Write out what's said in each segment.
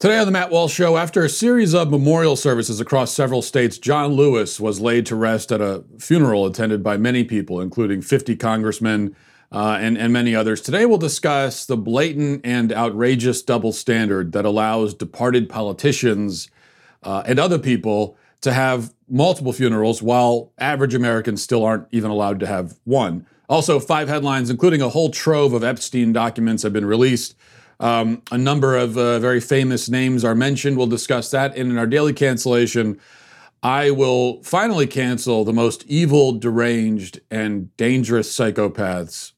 Today on the Matt Walsh Show, after a series of memorial services across several states, John Lewis was laid to rest at a funeral attended by many people, including 50 congressmen uh, and, and many others. Today, we'll discuss the blatant and outrageous double standard that allows departed politicians uh, and other people to have multiple funerals while average Americans still aren't even allowed to have one. Also, five headlines, including a whole trove of Epstein documents, have been released. Um, a number of uh, very famous names are mentioned. We'll discuss that. And in our daily cancellation, I will finally cancel the most evil, deranged, and dangerous psychopaths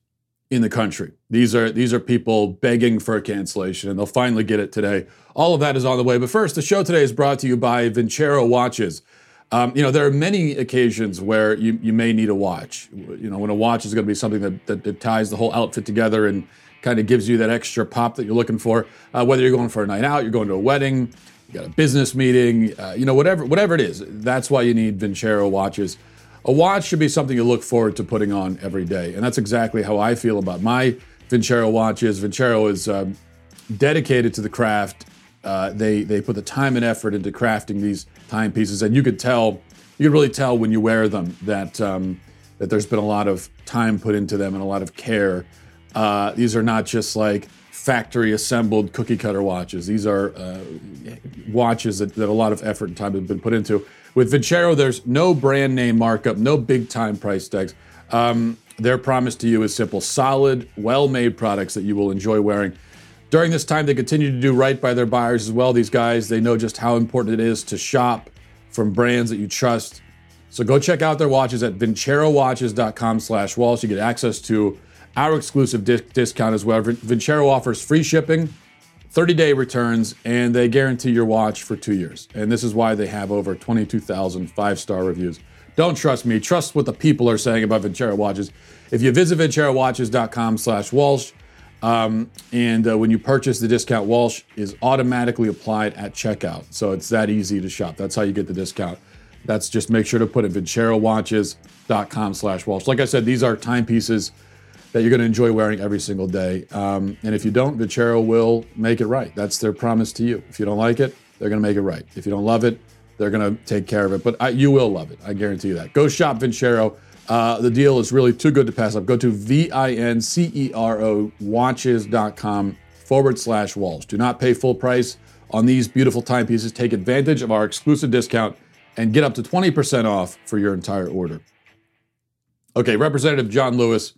in the country. These are these are people begging for a cancellation, and they'll finally get it today. All of that is on the way. But first, the show today is brought to you by Vincero Watches. Um, you know, there are many occasions where you, you may need a watch. You know, when a watch is going to be something that, that, that ties the whole outfit together and kind of gives you that extra pop that you're looking for. Uh, whether you're going for a night out, you're going to a wedding, you got a business meeting, uh, you know, whatever whatever it is. That's why you need Vincero watches. A watch should be something you look forward to putting on every day, and that's exactly how I feel about my Vincero watches. Vincero is um, dedicated to the craft. Uh, they they put the time and effort into crafting these timepieces, and you could tell, you could really tell when you wear them that um, that there's been a lot of time put into them and a lot of care. Uh, these are not just like factory assembled cookie cutter watches. These are uh, watches that, that a lot of effort and time have been put into. With Vincero, there's no brand name markup, no big time price tags. Um, their promise to you is simple solid, well made products that you will enjoy wearing. During this time, they continue to do right by their buyers as well. These guys, they know just how important it is to shop from brands that you trust. So go check out their watches at vincerowatches.com slash Walsh. You get access to our exclusive di- discount as well. Vincero offers free shipping, 30 day returns, and they guarantee your watch for two years. And this is why they have over 22,000 five star reviews. Don't trust me, trust what the people are saying about Vincero watches. If you visit vincerowatches.com slash Walsh, um, and uh, when you purchase the discount, Walsh is automatically applied at checkout. So it's that easy to shop. That's how you get the discount. That's just make sure to put it vincerowatches.com slash Walsh. Like I said, these are timepieces that you're going to enjoy wearing every single day. Um, and if you don't, Vincero will make it right. That's their promise to you. If you don't like it, they're going to make it right. If you don't love it, they're going to take care of it. But I, you will love it. I guarantee you that. Go shop Vincero. Uh, the deal is really too good to pass up. Go to V-I-N-C-E-R-O watches.com forward slash Walsh. Do not pay full price on these beautiful timepieces. Take advantage of our exclusive discount and get up to 20% off for your entire order. Okay, Representative John Lewis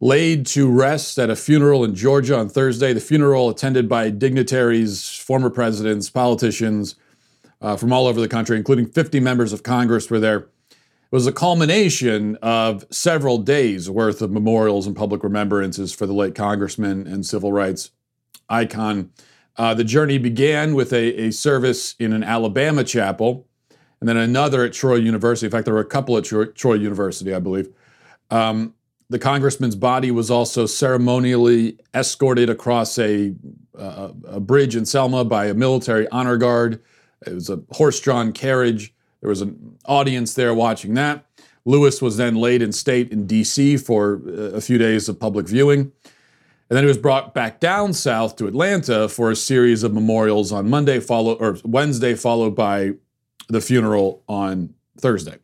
laid to rest at a funeral in Georgia on Thursday. The funeral attended by dignitaries, former presidents, politicians uh, from all over the country, including 50 members of Congress were there. It was a culmination of several days worth of memorials and public remembrances for the late congressman and civil rights icon. Uh, the journey began with a, a, service in an Alabama chapel and then another at Troy University. In fact, there were a couple at Troy, University, I believe. Um, the congressman's body was also ceremonially escorted across a, uh, a bridge in Selma by a military honor guard. It was a horse drawn carriage. There was an audience there watching that. Lewis was then laid in state in D.C. for uh, a few days of public viewing. And then he was brought back down south to Atlanta for a series of memorials on Monday, follow, or Wednesday, followed by the funeral on Thursday.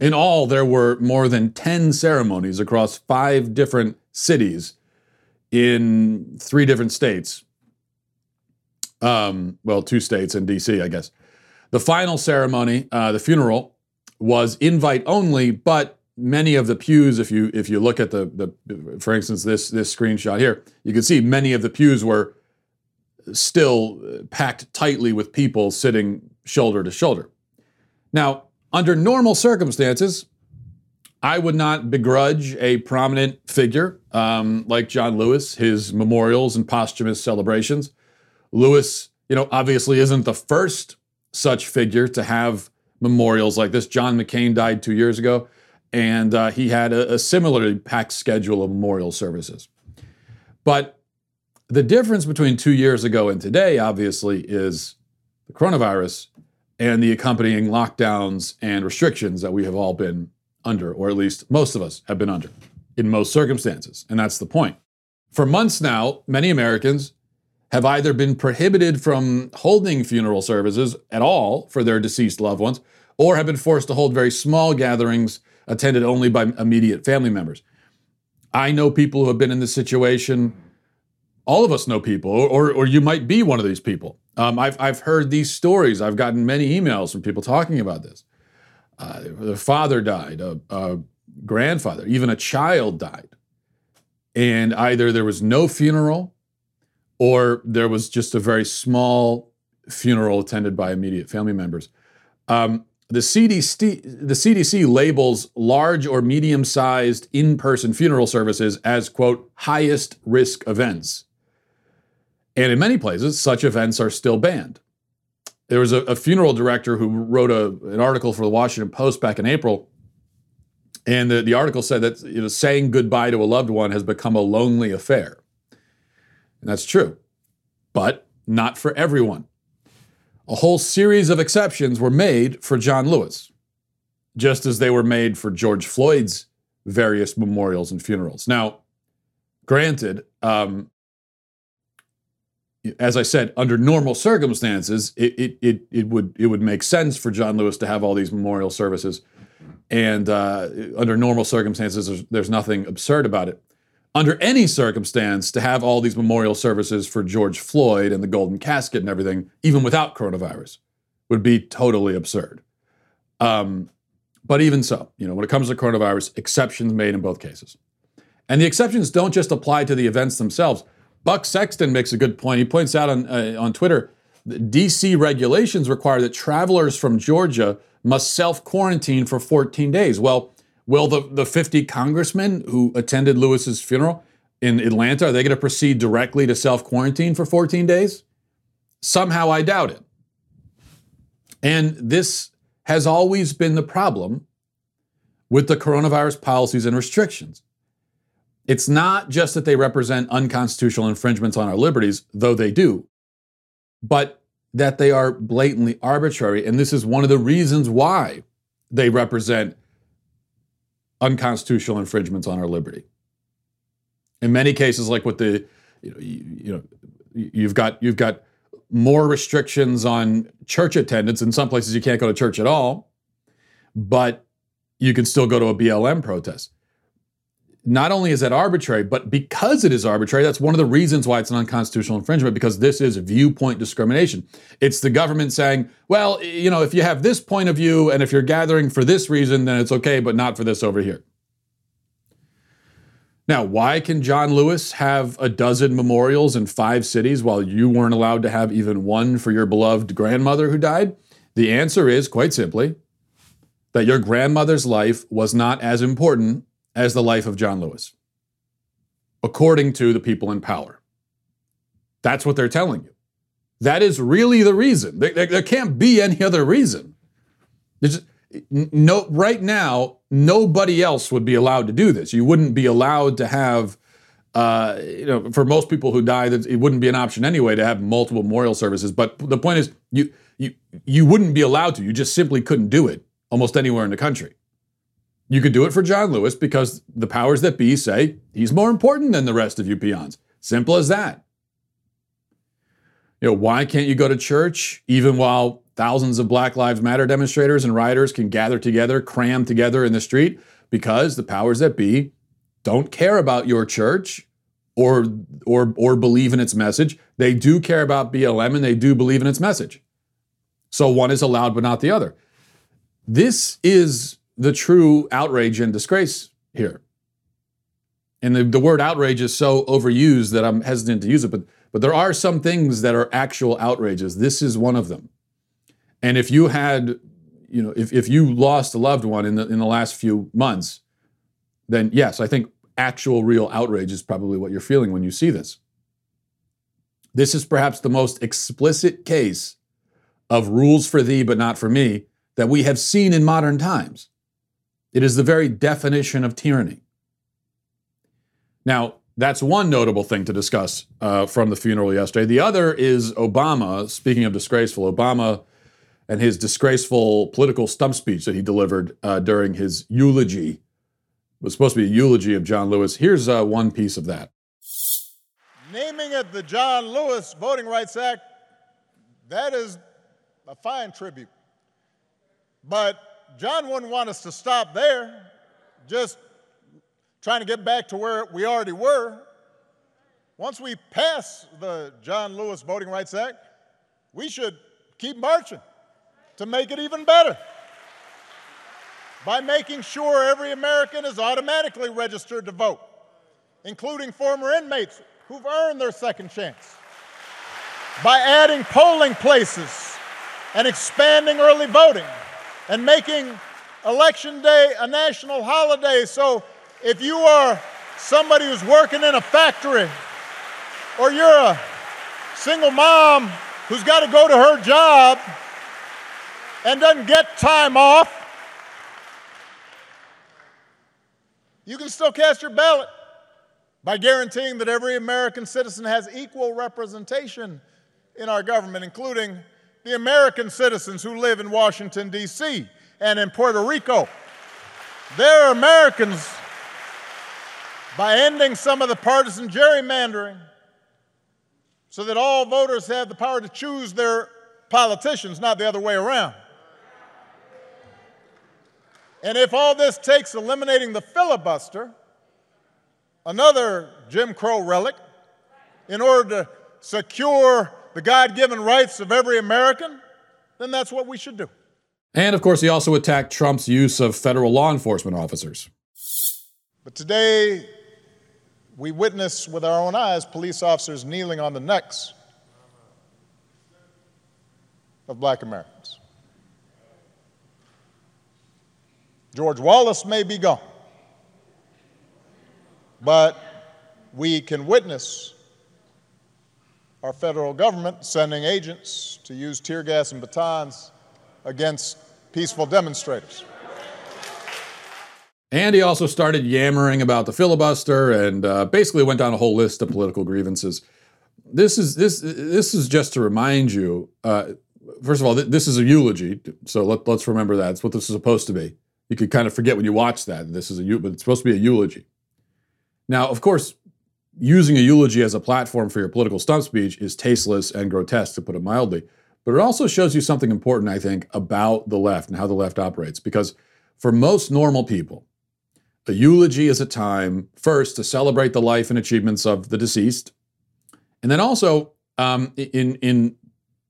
In all, there were more than 10 ceremonies across five different cities in three different states. Um, well, two states and DC, I guess. The final ceremony, uh, the funeral, was invite only, but many of the pews, if you if you look at the the, for instance, this this screenshot here, you can see many of the pews were still packed tightly with people sitting shoulder to shoulder. Now, under normal circumstances, I would not begrudge a prominent figure um, like John Lewis, his memorials and posthumous celebrations. Lewis, you know, obviously isn't the first such figure to have memorials like this. John McCain died two years ago, and uh, he had a, a similarly packed schedule of memorial services. But the difference between two years ago and today, obviously, is the coronavirus and the accompanying lockdowns and restrictions that we have all been under, or at least most of us have been under in most circumstances. And that's the point. For months now, many Americans have either been prohibited from holding funeral services at all for their deceased loved ones or have been forced to hold very small gatherings attended only by immediate family members. I know people who have been in this situation. All of us know people, or, or you might be one of these people. Um, I've, I've heard these stories. I've gotten many emails from people talking about this. Uh, the father died, a, a grandfather, even a child died. And either there was no funeral or there was just a very small funeral attended by immediate family members. Um, the CDC, the CDC labels large or medium sized in person funeral services as, quote, highest risk events. And in many places, such events are still banned. There was a, a funeral director who wrote a, an article for the Washington Post back in April. And the, the article said that you know, saying goodbye to a loved one has become a lonely affair. And that's true, but not for everyone. A whole series of exceptions were made for John Lewis, just as they were made for George Floyd's various memorials and funerals. Now, granted, um, as I said, under normal circumstances, it, it, it, it, would, it would make sense for John Lewis to have all these memorial services. And uh, under normal circumstances, there's, there's nothing absurd about it under any circumstance to have all these memorial services for George Floyd and the golden casket and everything, even without coronavirus, would be totally absurd. Um, but even so, you know, when it comes to coronavirus, exceptions made in both cases. And the exceptions don't just apply to the events themselves. Buck Sexton makes a good point. He points out on, uh, on Twitter that DC regulations require that travelers from Georgia must self quarantine for 14 days. Well, Will the, the 50 congressmen who attended Lewis's funeral in Atlanta, are they going to proceed directly to self quarantine for 14 days? Somehow I doubt it. And this has always been the problem with the coronavirus policies and restrictions. It's not just that they represent unconstitutional infringements on our liberties, though they do, but that they are blatantly arbitrary. And this is one of the reasons why they represent unconstitutional infringements on our liberty. In many cases, like with the, you know, you, know, you've got you've got more restrictions on church attendance. In some places, you can't go to church at all, but you can still go to a BLM protest not only is that arbitrary, but because it is arbitrary, that's one of the reasons why it's an unconstitutional infringement, because this is viewpoint discrimination. It's the government saying, well, you know, if you have this point of view and if you're gathering for this reason, then it's okay, but not for this over here. Now, why can John Lewis have a dozen memorials in five cities while you weren't allowed to have even one for your beloved grandmother who died? The answer is quite simply that your grandmother's life was not as important as the life of John Lewis, according to the people in power. That's what they're telling you. That is really the reason. There, there, there can't be any other reason. There's no, right now, nobody else would be allowed to do this. You wouldn't be allowed to have, uh, you know, for most people who die, it wouldn't be an option anyway to have multiple memorial services. But the point is, you you you wouldn't be allowed to. You just simply couldn't do it almost anywhere in the country. You could do it for John Lewis because the powers that be say he's more important than the rest of you peons. Simple as that. You know, why can't you go to church even while thousands of Black Lives Matter demonstrators and rioters can gather together, cram together in the street? Because the powers that be don't care about your church or or or believe in its message. They do care about BLM and they do believe in its message. So one is allowed but not the other. This is the true outrage and disgrace here. And the, the word outrage is so overused that I'm hesitant to use it, but, but there are some things that are actual outrages. This is one of them. And if you had, you know, if, if you lost a loved one in the, in the last few months, then yes, I think actual real outrage is probably what you're feeling when you see this. This is perhaps the most explicit case of rules for thee but not for me that we have seen in modern times. It is the very definition of tyranny. Now, that's one notable thing to discuss uh, from the funeral yesterday. The other is Obama, speaking of disgraceful, Obama and his disgraceful political stump speech that he delivered uh, during his eulogy. It was supposed to be a eulogy of John Lewis. Here's uh, one piece of that. naming it the John Lewis Voting Rights Act, that is a fine tribute. But John wouldn't want us to stop there, just trying to get back to where we already were. Once we pass the John Lewis Voting Rights Act, we should keep marching to make it even better by making sure every American is automatically registered to vote, including former inmates who've earned their second chance, by adding polling places and expanding early voting and making Election Day a national holiday. So if you are somebody who's working in a factory or you're a single mom who's got to go to her job and doesn't get time off, you can still cast your ballot by guaranteeing that every American citizen has equal representation in our government, including the American citizens who live in Washington, D.C. and in Puerto Rico. They're Americans by ending some of the partisan gerrymandering so that all voters have the power to choose their politicians, not the other way around. And if all this takes eliminating the filibuster, another Jim Crow relic, in order to secure the God given rights of every American, then that's what we should do. And of course, he also attacked Trump's use of federal law enforcement officers. But today, we witness with our own eyes police officers kneeling on the necks of black Americans. George Wallace may be gone, but we can witness our federal government sending agents to use tear gas and batons against peaceful demonstrators. And he also started yammering about the filibuster and uh, basically went down a whole list of political grievances. This is this this is just to remind you. Uh, first of all, th- this is a eulogy, so let, us remember that. It's what this is supposed to be. You could kind of forget when you watch that. This is a but it's supposed to be a eulogy. Now, of course, using a eulogy as a platform for your political stump speech is tasteless and grotesque, to put it mildly. But it also shows you something important, I think, about the left and how the left operates. Because for most normal people, a eulogy is a time, first, to celebrate the life and achievements of the deceased. And then also, um, in, in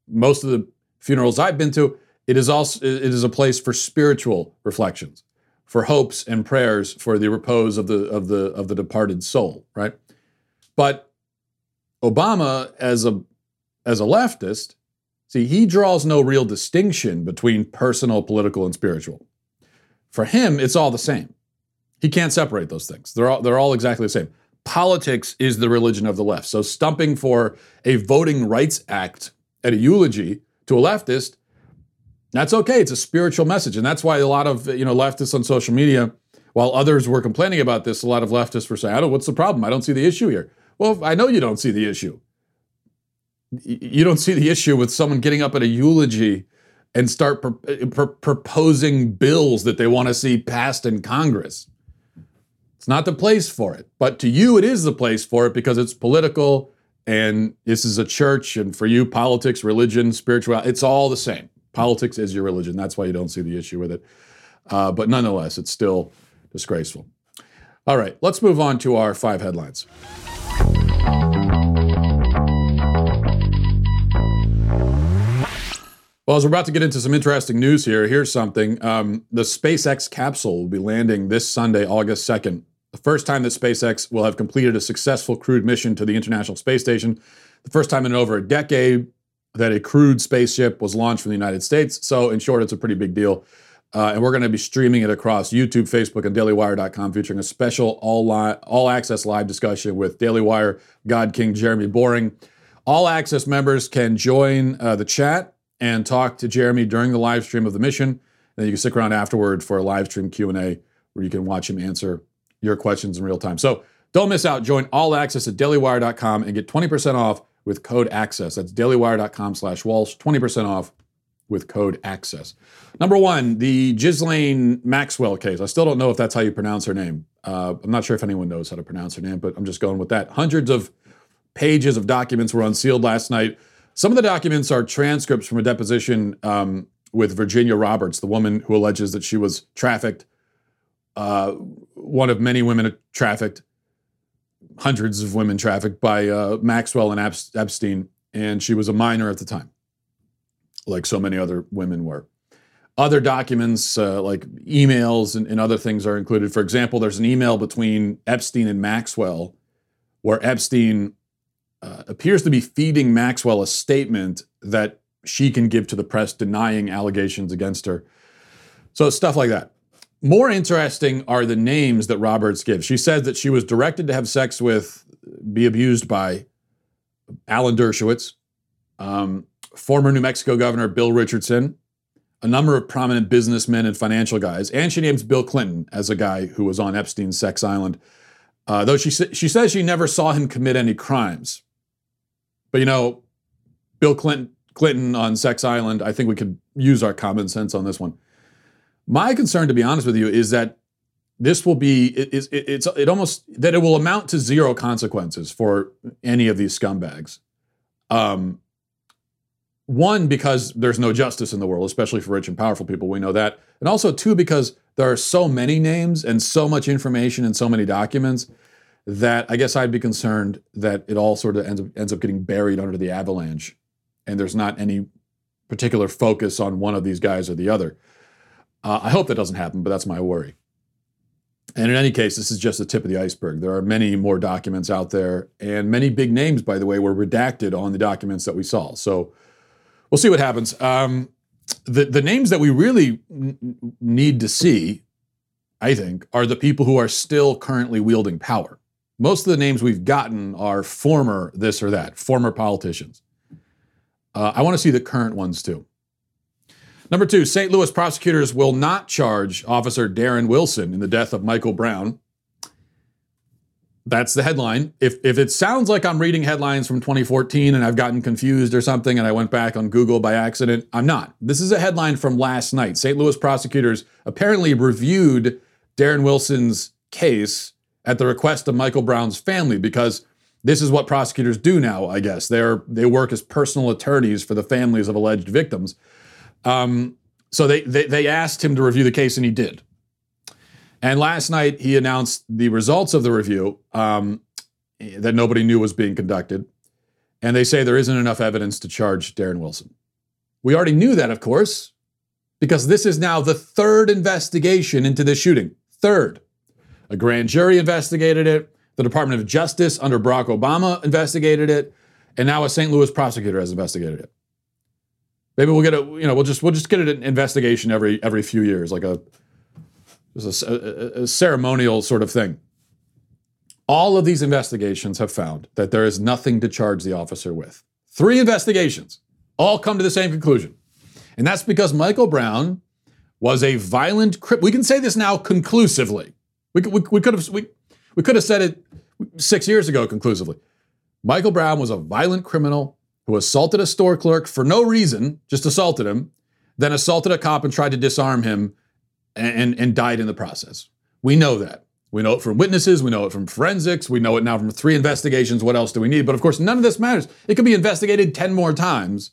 most of the funerals I've been to, it is also it is a place for spiritual reflections, for hopes and prayers for the repose of the of the of the departed soul, right? But Obama, as a as a leftist, see, he draws no real distinction between personal, political, and spiritual. For him, it's all the same. He can't separate those things. They're all, they're all exactly the same. Politics is the religion of the left. So stumping for a voting rights act at a eulogy to a leftist, that's okay. It's a spiritual message. And that's why a lot of you know leftists on social media, while others were complaining about this, a lot of leftists were saying, I don't, what's the problem? I don't see the issue here. Well, I know you don't see the issue. You don't see the issue with someone getting up at a eulogy and start pr- pr- proposing bills that they want to see passed in Congress. It's not the place for it. But to you, it is the place for it because it's political and this is a church. And for you, politics, religion, spirituality, it's all the same. Politics is your religion. That's why you don't see the issue with it. Uh, but nonetheless, it's still disgraceful. All right, let's move on to our five headlines. Well, as we're about to get into some interesting news here, here's something. Um, the SpaceX capsule will be landing this Sunday, August 2nd. The first time that SpaceX will have completed a successful crewed mission to the International Space Station. The first time in over a decade that a crewed spaceship was launched from the United States. So, in short, it's a pretty big deal. Uh, and we're going to be streaming it across YouTube, Facebook, and DailyWire.com, featuring a special all, li- all access live discussion with Daily Wire God King Jeremy Boring. All access members can join uh, the chat and talk to Jeremy during the live stream of the mission. And then you can stick around afterward for a live stream Q&A where you can watch him answer your questions in real time. So don't miss out. Join All Access at dailywire.com and get 20% off with code ACCESS. That's dailywire.com slash Walsh, 20% off with code ACCESS. Number one, the Ghislaine Maxwell case. I still don't know if that's how you pronounce her name. Uh, I'm not sure if anyone knows how to pronounce her name, but I'm just going with that. Hundreds of pages of documents were unsealed last night. Some of the documents are transcripts from a deposition um, with Virginia Roberts, the woman who alleges that she was trafficked, uh, one of many women trafficked, hundreds of women trafficked by uh, Maxwell and Epstein, and she was a minor at the time, like so many other women were. Other documents, uh, like emails and, and other things, are included. For example, there's an email between Epstein and Maxwell where Epstein uh, appears to be feeding Maxwell a statement that she can give to the press denying allegations against her. So, stuff like that. More interesting are the names that Roberts gives. She says that she was directed to have sex with, be abused by Alan Dershowitz, um, former New Mexico Governor Bill Richardson, a number of prominent businessmen and financial guys, and she names Bill Clinton as a guy who was on Epstein's sex island. Uh, though she she says she never saw him commit any crimes. But you know, Bill Clinton Clinton on Sex Island, I think we could use our common sense on this one. My concern, to be honest with you, is that this will be it, it, it's it almost that it will amount to zero consequences for any of these scumbags. Um, one because there's no justice in the world, especially for rich and powerful people. We know that, and also two because there are so many names and so much information and so many documents that I guess I'd be concerned that it all sort of ends up, ends up getting buried under the avalanche and there's not any particular focus on one of these guys or the other. Uh, I hope that doesn't happen, but that's my worry. And in any case, this is just the tip of the iceberg. There are many more documents out there, and many big names, by the way, were redacted on the documents that we saw. So we'll see what happens. Um, the the names that we really n- need to see, I think, are the people who are still currently wielding power. Most of the names we've gotten are former this or that, former politicians. Uh, I want to see the current ones too. Number two, St. Louis prosecutors will not charge Officer Darren Wilson in the death of Michael Brown. That's the headline. If, if it sounds like I'm reading headlines from 2014 and I've gotten confused or something and I went back on Google by accident, I'm not. This is a headline from last night. St. Louis prosecutors apparently reviewed Darren Wilson's case at the request of Michael Brown's family because this is what prosecutors do now, I guess. They're they work as personal attorneys for the families of alleged victims. Um, so they, they they asked him to review the case, and he did. And last night he announced the results of the review um, that nobody knew was being conducted, and they say there isn't enough evidence to charge Darren Wilson. We already knew that, of course, because this is now the third investigation into this shooting. Third, a grand jury investigated it. The Department of Justice under Barack Obama investigated it, and now a St. Louis prosecutor has investigated it. Maybe we'll get a you know we'll just we'll just get an investigation every every few years, like a just a, a, a ceremonial sort of thing. All of these investigations have found that there is nothing to charge the officer with. Three investigations all come to the same conclusion. And that's because Michael Brown was a violent crip. We can say this now conclusively. We, we, we could have we, we could have said it six years ago conclusively. Michael Brown was a violent criminal who assaulted a store clerk for no reason, just assaulted him, then assaulted a cop and tried to disarm him and, and, died in the process. We know that. We know it from witnesses. We know it from forensics. We know it now from three investigations. What else do we need? But of course, none of this matters. It could be investigated 10 more times.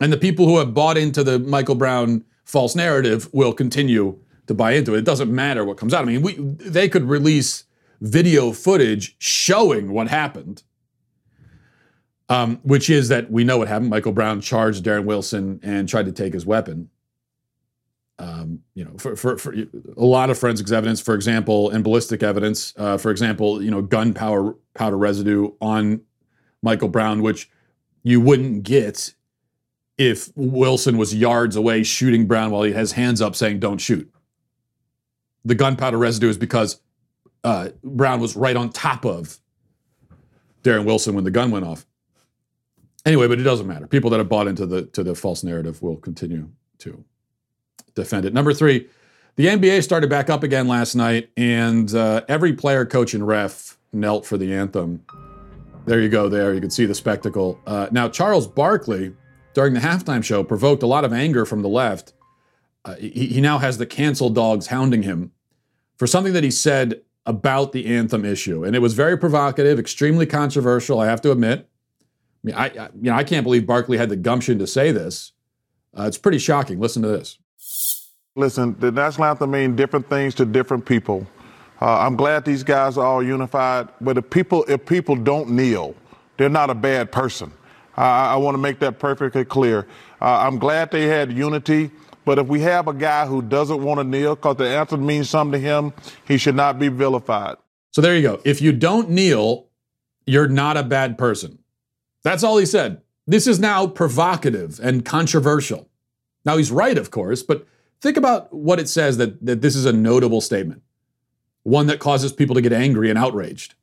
And the people who have bought into the Michael Brown false narrative will continue to buy into it. It doesn't matter what comes out. I mean, we, they could release video footage showing what happened, um, which is that we know what happened. Michael Brown charged Darren Wilson and tried to take his weapon. Um, you know, for, for, for, a lot of forensics evidence, for example, and ballistic evidence, uh, for example, you know, gunpowder powder residue on Michael Brown, which you wouldn't get if Wilson was yards away shooting Brown while he has hands up saying, don't shoot. The gunpowder residue is because uh, Brown was right on top of Darren Wilson when the gun went off. Anyway, but it doesn't matter. People that have bought into the to the false narrative will continue to defend it. Number three, the NBA started back up again last night, and uh, every player, coach, and ref knelt for the anthem. There you go. There you can see the spectacle. Uh, now, Charles Barkley, during the halftime show, provoked a lot of anger from the left. Uh, he, he now has the cancel dogs hounding him for something that he said about the anthem issue, and it was very provocative, extremely controversial. I have to admit. I mean, I, I you know I can't believe Barkley had the gumption to say this. Uh, it's pretty shocking. Listen to this. Listen, the national anthem means different things to different people. Uh, I'm glad these guys are all unified, but if people if people don't kneel, they're not a bad person. Uh, I want to make that perfectly clear. Uh, I'm glad they had unity, but if we have a guy who doesn't want to kneel because the anthem means something to him, he should not be vilified. So there you go. If you don't kneel, you're not a bad person. That's all he said. This is now provocative and controversial. Now he's right, of course, but think about what it says that, that this is a notable statement, one that causes people to get angry and outraged.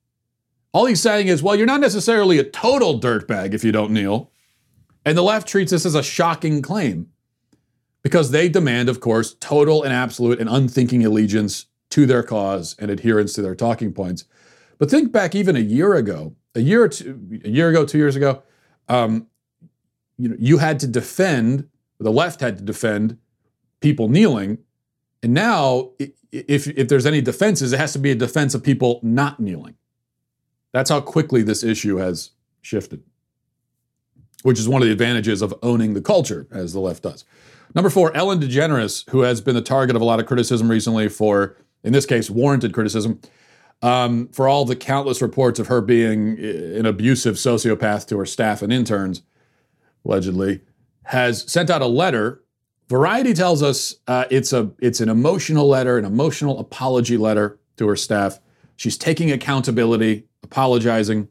All he's saying is, well, you're not necessarily a total dirtbag if you don't kneel. And the left treats this as a shocking claim because they demand, of course, total and absolute and unthinking allegiance to their cause and adherence to their talking points. But think back even a year ago, a year two, a year ago, two years ago, um, you know, you had to defend, the left had to defend people kneeling. And now, if, if there's any defenses, it has to be a defense of people not kneeling. That's how quickly this issue has shifted, which is one of the advantages of owning the culture, as the left does. Number four, Ellen DeGeneres, who has been the target of a lot of criticism recently for, in this case, warranted criticism, um, for all the countless reports of her being an abusive sociopath to her staff and interns, allegedly, has sent out a letter. Variety tells us uh, it's a it's an emotional letter, an emotional apology letter to her staff. She's taking accountability apologizing.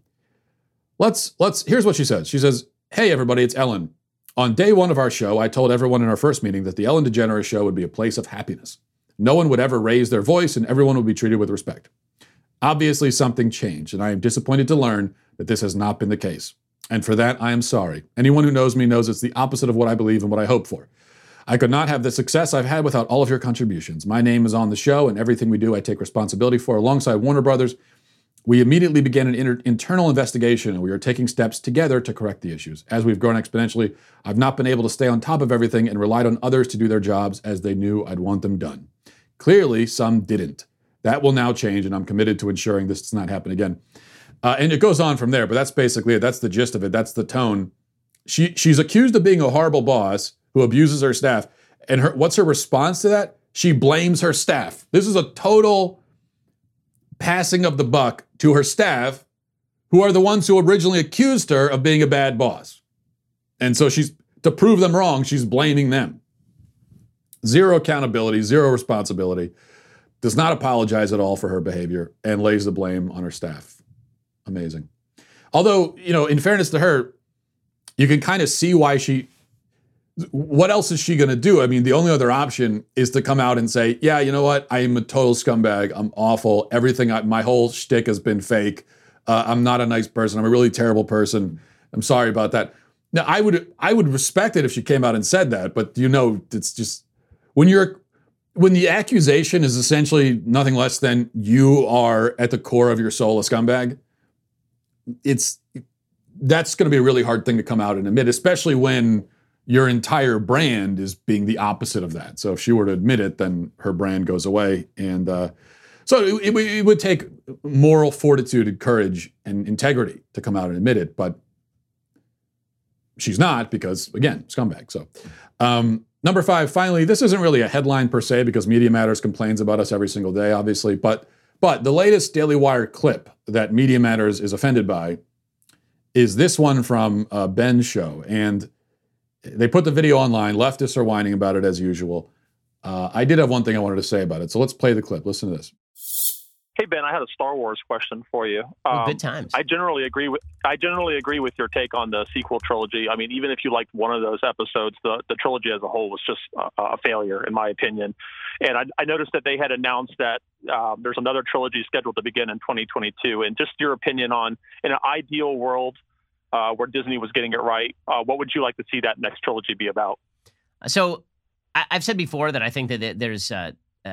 Let's let's here's what she says. She says, "Hey everybody, it's Ellen. On day 1 of our show, I told everyone in our first meeting that the Ellen DeGeneres show would be a place of happiness. No one would ever raise their voice and everyone would be treated with respect. Obviously something changed, and I am disappointed to learn that this has not been the case. And for that, I am sorry. Anyone who knows me knows it's the opposite of what I believe and what I hope for. I could not have the success I've had without all of your contributions. My name is on the show, and everything we do, I take responsibility for alongside Warner Brothers we immediately began an inter- internal investigation and we are taking steps together to correct the issues. As we've grown exponentially, I've not been able to stay on top of everything and relied on others to do their jobs as they knew I'd want them done. Clearly, some didn't. That will now change, and I'm committed to ensuring this does not happen again. Uh, and it goes on from there, but that's basically it. That's the gist of it. That's the tone. She she's accused of being a horrible boss who abuses her staff. And her what's her response to that? She blames her staff. This is a total passing of the buck to her staff, who are the ones who originally accused her of being a bad boss. And so she's, to prove them wrong, she's blaming them. Zero accountability, zero responsibility, does not apologize at all for her behavior, and lays the blame on her staff. Amazing. Although, you know, in fairness to her, you can kind of see why she what else is she going to do? I mean, the only other option is to come out and say, "Yeah, you know what? I am a total scumbag. I'm awful. Everything, I, my whole shtick has been fake. Uh, I'm not a nice person. I'm a really terrible person. I'm sorry about that." Now, I would, I would respect it if she came out and said that, but you know, it's just when you're when the accusation is essentially nothing less than you are at the core of your soul a scumbag. It's that's going to be a really hard thing to come out and admit, especially when your entire brand is being the opposite of that. So if she were to admit it, then her brand goes away. And uh, so it, it, it, would take moral fortitude and courage and integrity to come out and admit it. But she's not because, again, scumbag. So um, number five, finally, this isn't really a headline per se because Media Matters complains about us every single day, obviously. But but the latest Daily Wire clip that Media Matters is offended by is this one from uh, Ben's show. And they put the video online. Leftists are whining about it as usual. Uh, I did have one thing I wanted to say about it, so let's play the clip. Listen to this. Hey Ben, I had a Star Wars question for you. Um, good times. I generally agree with I generally agree with your take on the sequel trilogy. I mean, even if you liked one of those episodes, the the trilogy as a whole was just a, a failure, in my opinion. And I, I, noticed that they had announced that um, there's another trilogy scheduled to begin in 2022. And just your opinion on, in an ideal world, uh, where Disney was getting it right. Uh, what would you like to see that next trilogy be about? So I- have said before that I think that there's uh,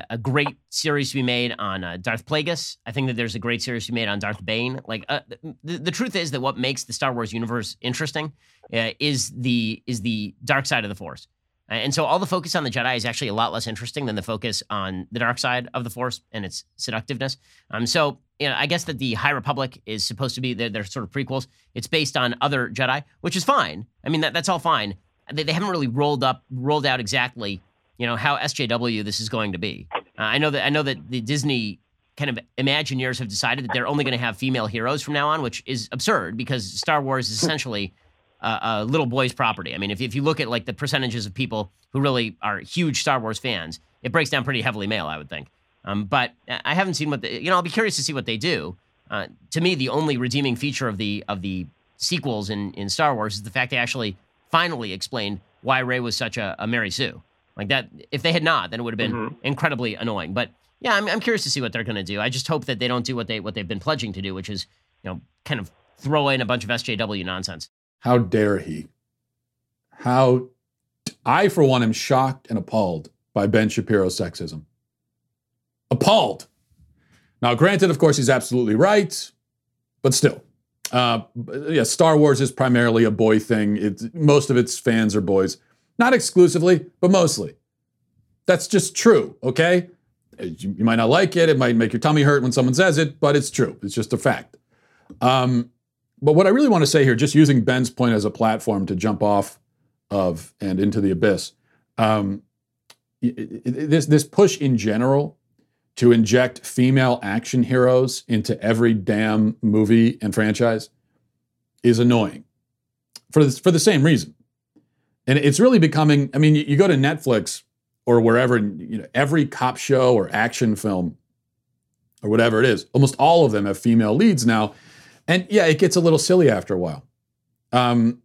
a great series to be made on uh, Darth Plagueis. I think that there's a great series to be made on Darth Bane. Like uh, the, the truth is that what makes the Star Wars universe interesting uh, is the is the dark side of the Force. And so all the focus on the Jedi is actually a lot less interesting than the focus on the dark side of the Force and its seductiveness. Um, so you know, I guess that the High Republic is supposed to be their, their sort of prequels. It's based on other Jedi, which is fine. I mean, that, that's all fine. They, they haven't really rolled up, rolled out exactly, you know, how SJW this is going to be. Uh, I know that I know that the Disney kind of Imagineers have decided that they're only going to have female heroes from now on, which is absurd because Star Wars is essentially uh, a little boy's property. I mean, if, if you look at like the percentages of people who really are huge Star Wars fans, it breaks down pretty heavily male, I would think. Um, but I haven't seen what the, you know. I'll be curious to see what they do. Uh, to me, the only redeeming feature of the of the sequels in in Star Wars is the fact they actually finally explained why Rey was such a, a Mary Sue. Like that, if they had not, then it would have been mm-hmm. incredibly annoying. But yeah, I'm, I'm curious to see what they're going to do. I just hope that they don't do what they what they've been pledging to do, which is you know kind of throw in a bunch of SJW nonsense. How dare he? How I, for one, am shocked and appalled by Ben Shapiro's sexism. Appalled. Now, granted, of course, he's absolutely right, but still. Uh, yeah, Star Wars is primarily a boy thing. It's, most of its fans are boys. Not exclusively, but mostly. That's just true, okay? You, you might not like it. It might make your tummy hurt when someone says it, but it's true. It's just a fact. Um, but what I really want to say here, just using Ben's point as a platform to jump off of and into the abyss, um, this this push in general to inject female action heroes into every damn movie and franchise is annoying for this, for the same reason. And it's really becoming. I mean, you, you go to Netflix or wherever, you know, every cop show or action film or whatever it is, almost all of them have female leads now and yeah, it gets a little silly after a while. Um,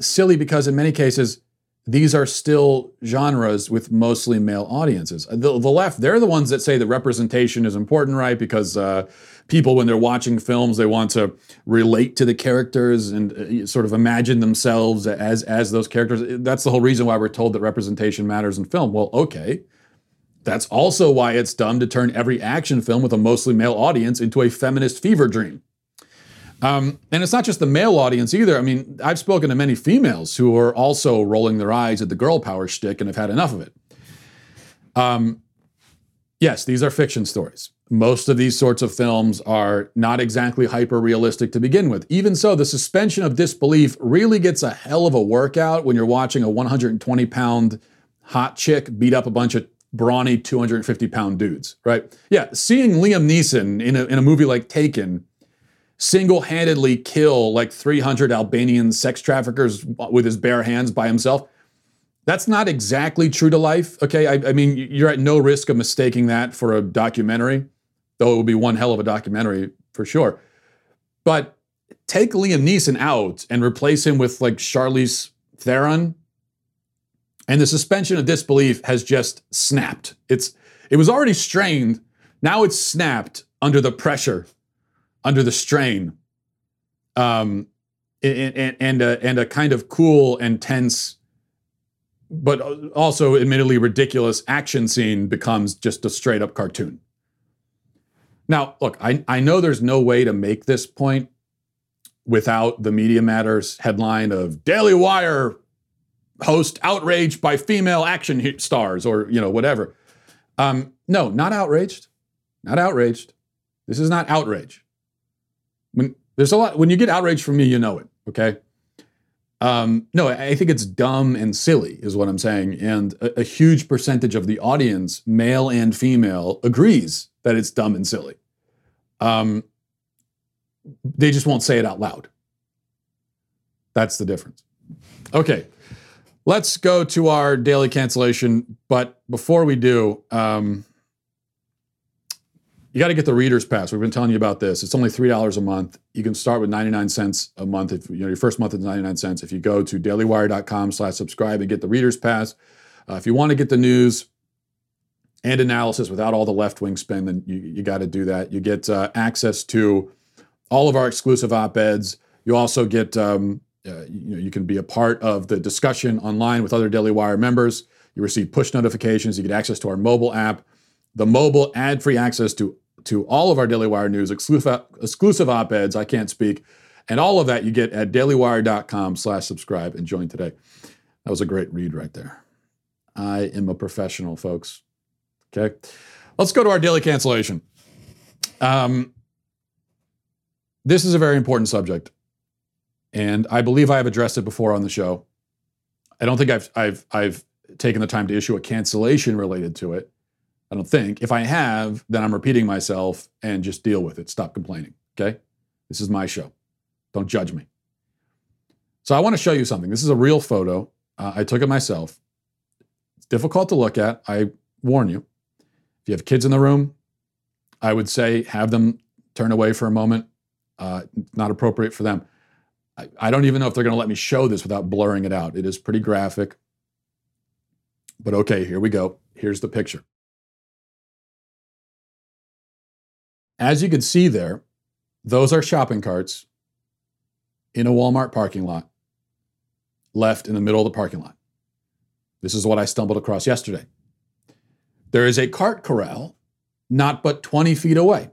silly because in many cases, these are still genres with mostly male audiences. The, the, left, they're the ones that say that representation is important, right? Because uh, people, when they're watching films, they want to relate to the characters and uh, sort of imagine themselves as as those characters. That's the whole reason why we're told that representation matters in film. Well, okay. That's also why it's dumb to turn every action film with a mostly male audience into a feminist fever dream. Um, and it's not just the male audience either. I mean, I've spoken to many females who are also rolling their eyes at the girl power shtick and have had enough of it. Um, yes, these are fiction stories. Most of these sorts of films are not exactly hyper realistic to begin with. Even so, the suspension of disbelief really gets a hell of a workout when you're watching a 120 pound hot chick beat up a bunch of brawny 250 pound dudes, right? Yeah, seeing Liam Neeson in a, in a movie like Taken single handedly kill like 300 Albanian sex traffickers with his bare hands by himself. That's not exactly true to life. Okay. I, I, mean, you're at no risk of mistaking that for a documentary, though it would be one hell of a documentary for sure. But take Liam Neeson out and replace him with like Charlize Theron, and the suspension of disbelief has just snapped. It's it was already strained. Now it's snapped under the pressure under the strain, um, and, and, a, and a kind of cool and tense, but also admittedly ridiculous action scene becomes just a straight up cartoon. Now, look, I, I know there's no way to make this point without the Media Matters headline of Daily Wire host outraged by female action stars or, you know, whatever. Um, no, not outraged. Not outraged. This is not outrage when there's a lot when you get outrage from me, you know it. Okay. Um, no, I think it's dumb and silly, is what I'm saying. And a, a, huge percentage of the audience, male and female, agrees that it's dumb and silly. Um, they just won't say it out loud. That's the difference. Okay, let's go to our daily cancellation. But before we do, um, you got to get the reader's pass. We've been telling you about this. It's only three dollars a month. You can start with ninety nine cents a month. If you know your first month is ninety nine cents. If you go to dailywire.com/slash-subscribe and get the reader's pass. Uh, if you want to get the news and analysis without all the left wing spin, then you, you got to do that. You get uh, access to all of our exclusive op eds. You also get um, uh, you know you can be a part of the discussion online with other Daily Wire members. You receive push notifications. You get access to our mobile app the mobile ad-free access to to all of our Daily Wire news, exclusive, op-eds, I can't speak, and all of that you get at dailywire.com slash subscribe and join today. That was a great read right there. I am a professional, folks. Okay. Let's go to our daily cancellation. Um, this is a very important subject, and I believe I have addressed it before on the show. I don't think I've I've I've taken the time to issue a cancellation related to it. I don't think. If I have, then I'm repeating myself and just deal with it. Stop complaining. Okay? This is my show. Don't judge me. So I want to show you something. This is a real photo. Uh, I took it myself. It's difficult to look at. I warn you. If you have kids in the room, I would say have them turn away for a moment. Uh, not appropriate for them. I, I don't even know if they're going to let me show this without blurring it out. It is pretty graphic. But okay, here we go. Here's the picture. As you can see there, those are shopping carts in a Walmart parking lot, left in the middle of the parking lot. This is what I stumbled across yesterday. There is a cart corral not but 20 feet away.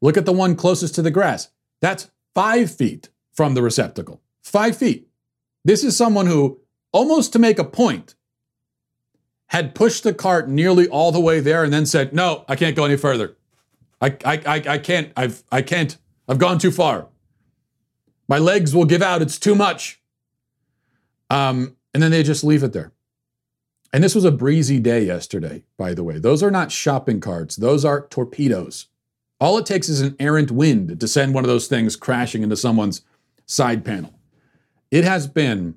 Look at the one closest to the grass. That's five feet from the receptacle. Five feet. This is someone who, almost to make a point, had pushed the cart nearly all the way there and then said, No, I can't go any further. I, I, I, can't, I've, I can't, I've gone too far. My legs will give out, it's too much. Um, and then they just leave it there. And this was a breezy day yesterday, by the way. Those are not shopping carts, those are torpedoes. All it takes is an errant wind to send one of those things crashing into someone's side panel. It has been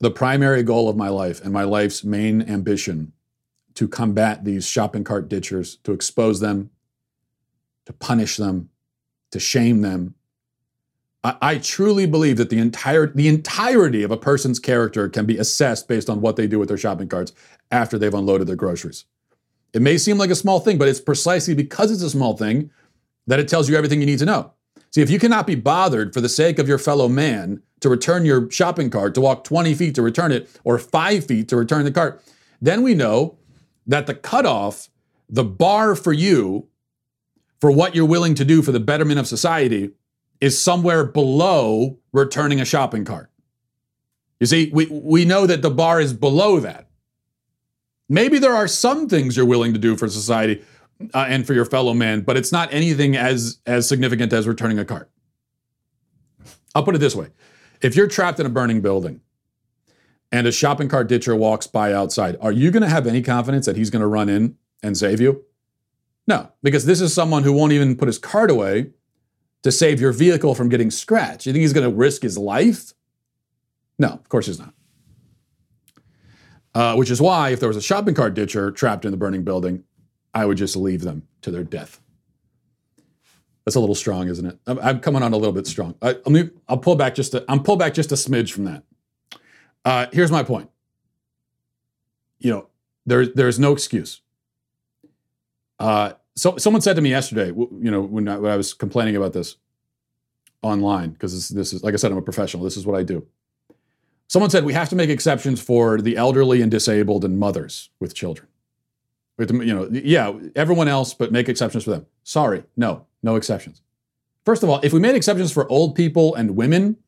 the primary goal of my life and my life's main ambition to combat these shopping cart ditchers, to expose them, to punish them, to shame them. I, I, truly believe that the entire the entirety of a person's character can be assessed based on what they do with their shopping carts after they've unloaded their groceries. It may seem like a small thing, but it's precisely because it's a small thing that it tells you everything you need to know. See, if you cannot be bothered for the sake of your fellow man to return your shopping cart, to walk 20 feet to return it, or five feet to return the cart, then we know that the cutoff, the bar for you, for what you're willing to do for the betterment of society, is somewhere below returning a shopping cart. You see, we, we know that the bar is below that. Maybe there are some things you're willing to do for society uh, and for your fellow man, but it's not anything as as significant as returning a cart. I'll put it this way: if you're trapped in a burning building and a shopping cart ditcher walks by outside, are you going to have any confidence that he's going to run in and save you? No, because this is someone who won't even put his cart away to save your vehicle from getting scratched. You think he's going to risk his life? No, of course he's not. Uh, which is why, if there was a shopping cart ditcher trapped in the burning building, I would just leave them to their death. That's a little strong, isn't it? I'm, I'm coming on a little bit strong. I, will I'll pull back just a, I'm pull back just a smidge from that. Uh, here's my point. You know, there, there's no excuse. Uh, so someone said to me yesterday, you know, when I, when I was complaining about this online, because this, this is, like I said, I'm a professional. This is what I do. Someone said we have to make exceptions for the elderly and disabled and mothers with children. You know, yeah, everyone else, but make exceptions for them. Sorry, no, no exceptions. First of all, if we made exceptions for old people and women,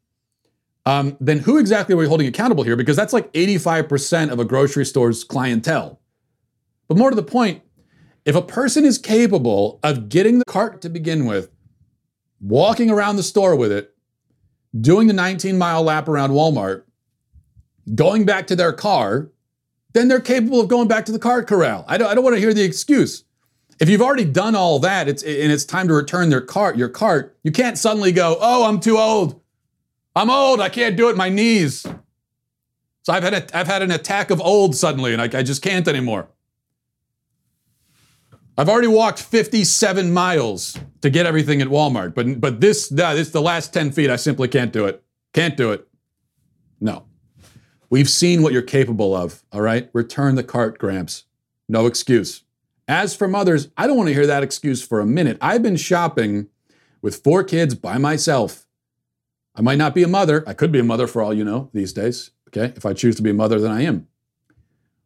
um, then who exactly are we holding accountable here? Because that's like 85% of a grocery store's clientele. But more to the point, if a person is capable of getting the cart to begin with, walking around the store with it, doing the 19 mile lap around Walmart, going back to their car, then they're capable of going back to the cart corral. I don't, I don't want to hear the excuse. If you've already done all that, it's and it's time to return their cart, your cart, you can't suddenly go, "Oh, I'm too old. I'm old. I can't do it. My knees." So I've had a, I've had an attack of old suddenly, and I, I just can't anymore. I've already walked 57 miles to get everything at Walmart, but but this this the last 10 feet, I simply can't do it. Can't do it. No. We've seen what you're capable of, all right? Return the cart, Gramps. No excuse. As for mothers, I don't want to hear that excuse for a minute. I've been shopping with four kids by myself. I might not be a mother. I could be a mother for all you know these days, okay? If I choose to be a mother, then I am.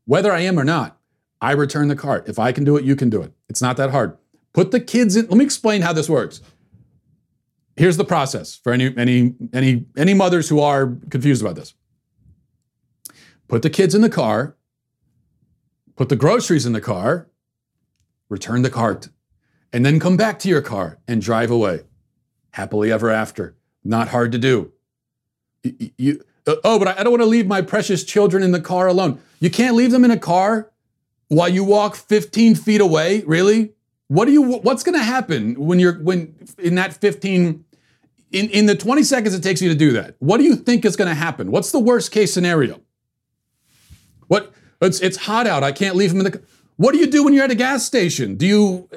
Whether I am or not, I return the cart. If I can do it, you can do it. It's not that hard. Put the kids in. Let me explain how this works. Here's the process for any any any any mothers who are confused about this. put the kids in the car, put the groceries in the car, return the cart, and then come back to your car and drive away. Happily ever after. Not hard to do. You, you uh, oh, but I, don't want to leave my precious children in the car alone. You can't leave them in a car while you walk 15 feet away. Really? What do you? What's going to happen when you're when in that 15 in in the 20 seconds it takes you to do that? What do you think is going to happen? What's the worst case scenario? What? It's it's hot out. I can't leave them in the. What do you do when you're at a gas station? Do you?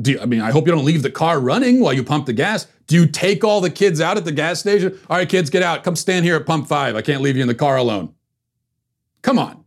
Do you, I mean, I hope you don't leave the car running while you pump the gas. Do you take all the kids out at the gas station? All right, kids, get out. Come stand here at pump five. I can't leave you in the car alone. Come on.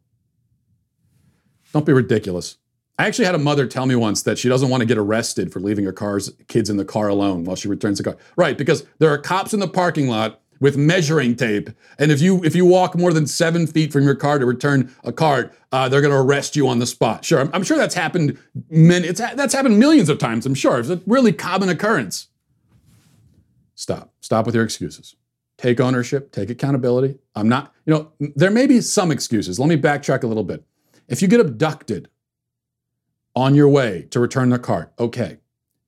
Don't be ridiculous. I actually had a mother tell me once that she doesn't want to get arrested for leaving her car's kids in the car alone while she returns the car. Right, because there are cops in the parking lot with measuring tape, and if you if you walk more than seven feet from your car to return a cart, uh, they're going to arrest you on the spot. Sure, I'm, I'm sure that's happened. Many, it's that's happened millions of times. I'm sure it's a really common occurrence. Stop. Stop with your excuses. Take ownership. Take accountability. I'm not. You know, there may be some excuses. Let me backtrack a little bit. If you get abducted on your way to return the cart, okay.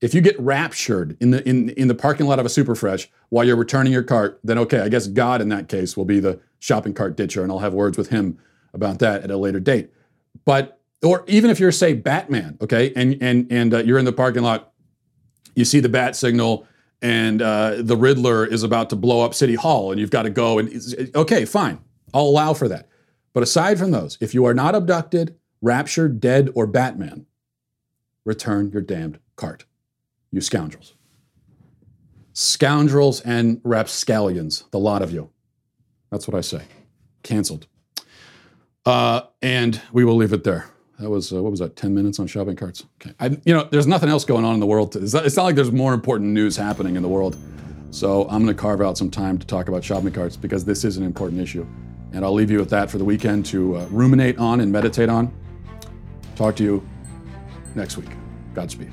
If you get raptured in the in in the parking lot of a Superfresh while you're returning your cart, then okay, I guess God in that case will be the shopping cart ditcher, and I'll have words with him about that at a later date. But or even if you're say Batman, okay, and and and uh, you're in the parking lot, you see the bat signal, and uh, the Riddler is about to blow up City Hall, and you've got to go. And okay, fine, I'll allow for that. But aside from those, if you are not abducted, raptured, dead, or Batman, return your damned cart, you scoundrels. Scoundrels and rapscallions, the lot of you. That's what I say. Canceled. Uh, and we will leave it there. That was uh, what was that? Ten minutes on shopping carts. Okay. I, you know, there's nothing else going on in the world. It's not, it's not like there's more important news happening in the world. So I'm going to carve out some time to talk about shopping carts because this is an important issue. And I'll leave you with that for the weekend to uh, ruminate on and meditate on. Talk to you next week. Godspeed.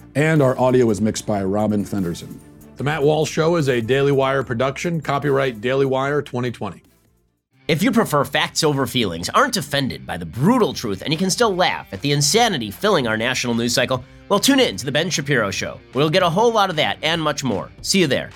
and our audio is mixed by Robin Fenderson. The Matt Walsh Show is a Daily Wire production, copyright Daily Wire 2020. If you prefer facts over feelings, aren't offended by the brutal truth, and you can still laugh at the insanity filling our national news cycle, well, tune in to The Ben Shapiro Show. We'll get a whole lot of that and much more. See you there.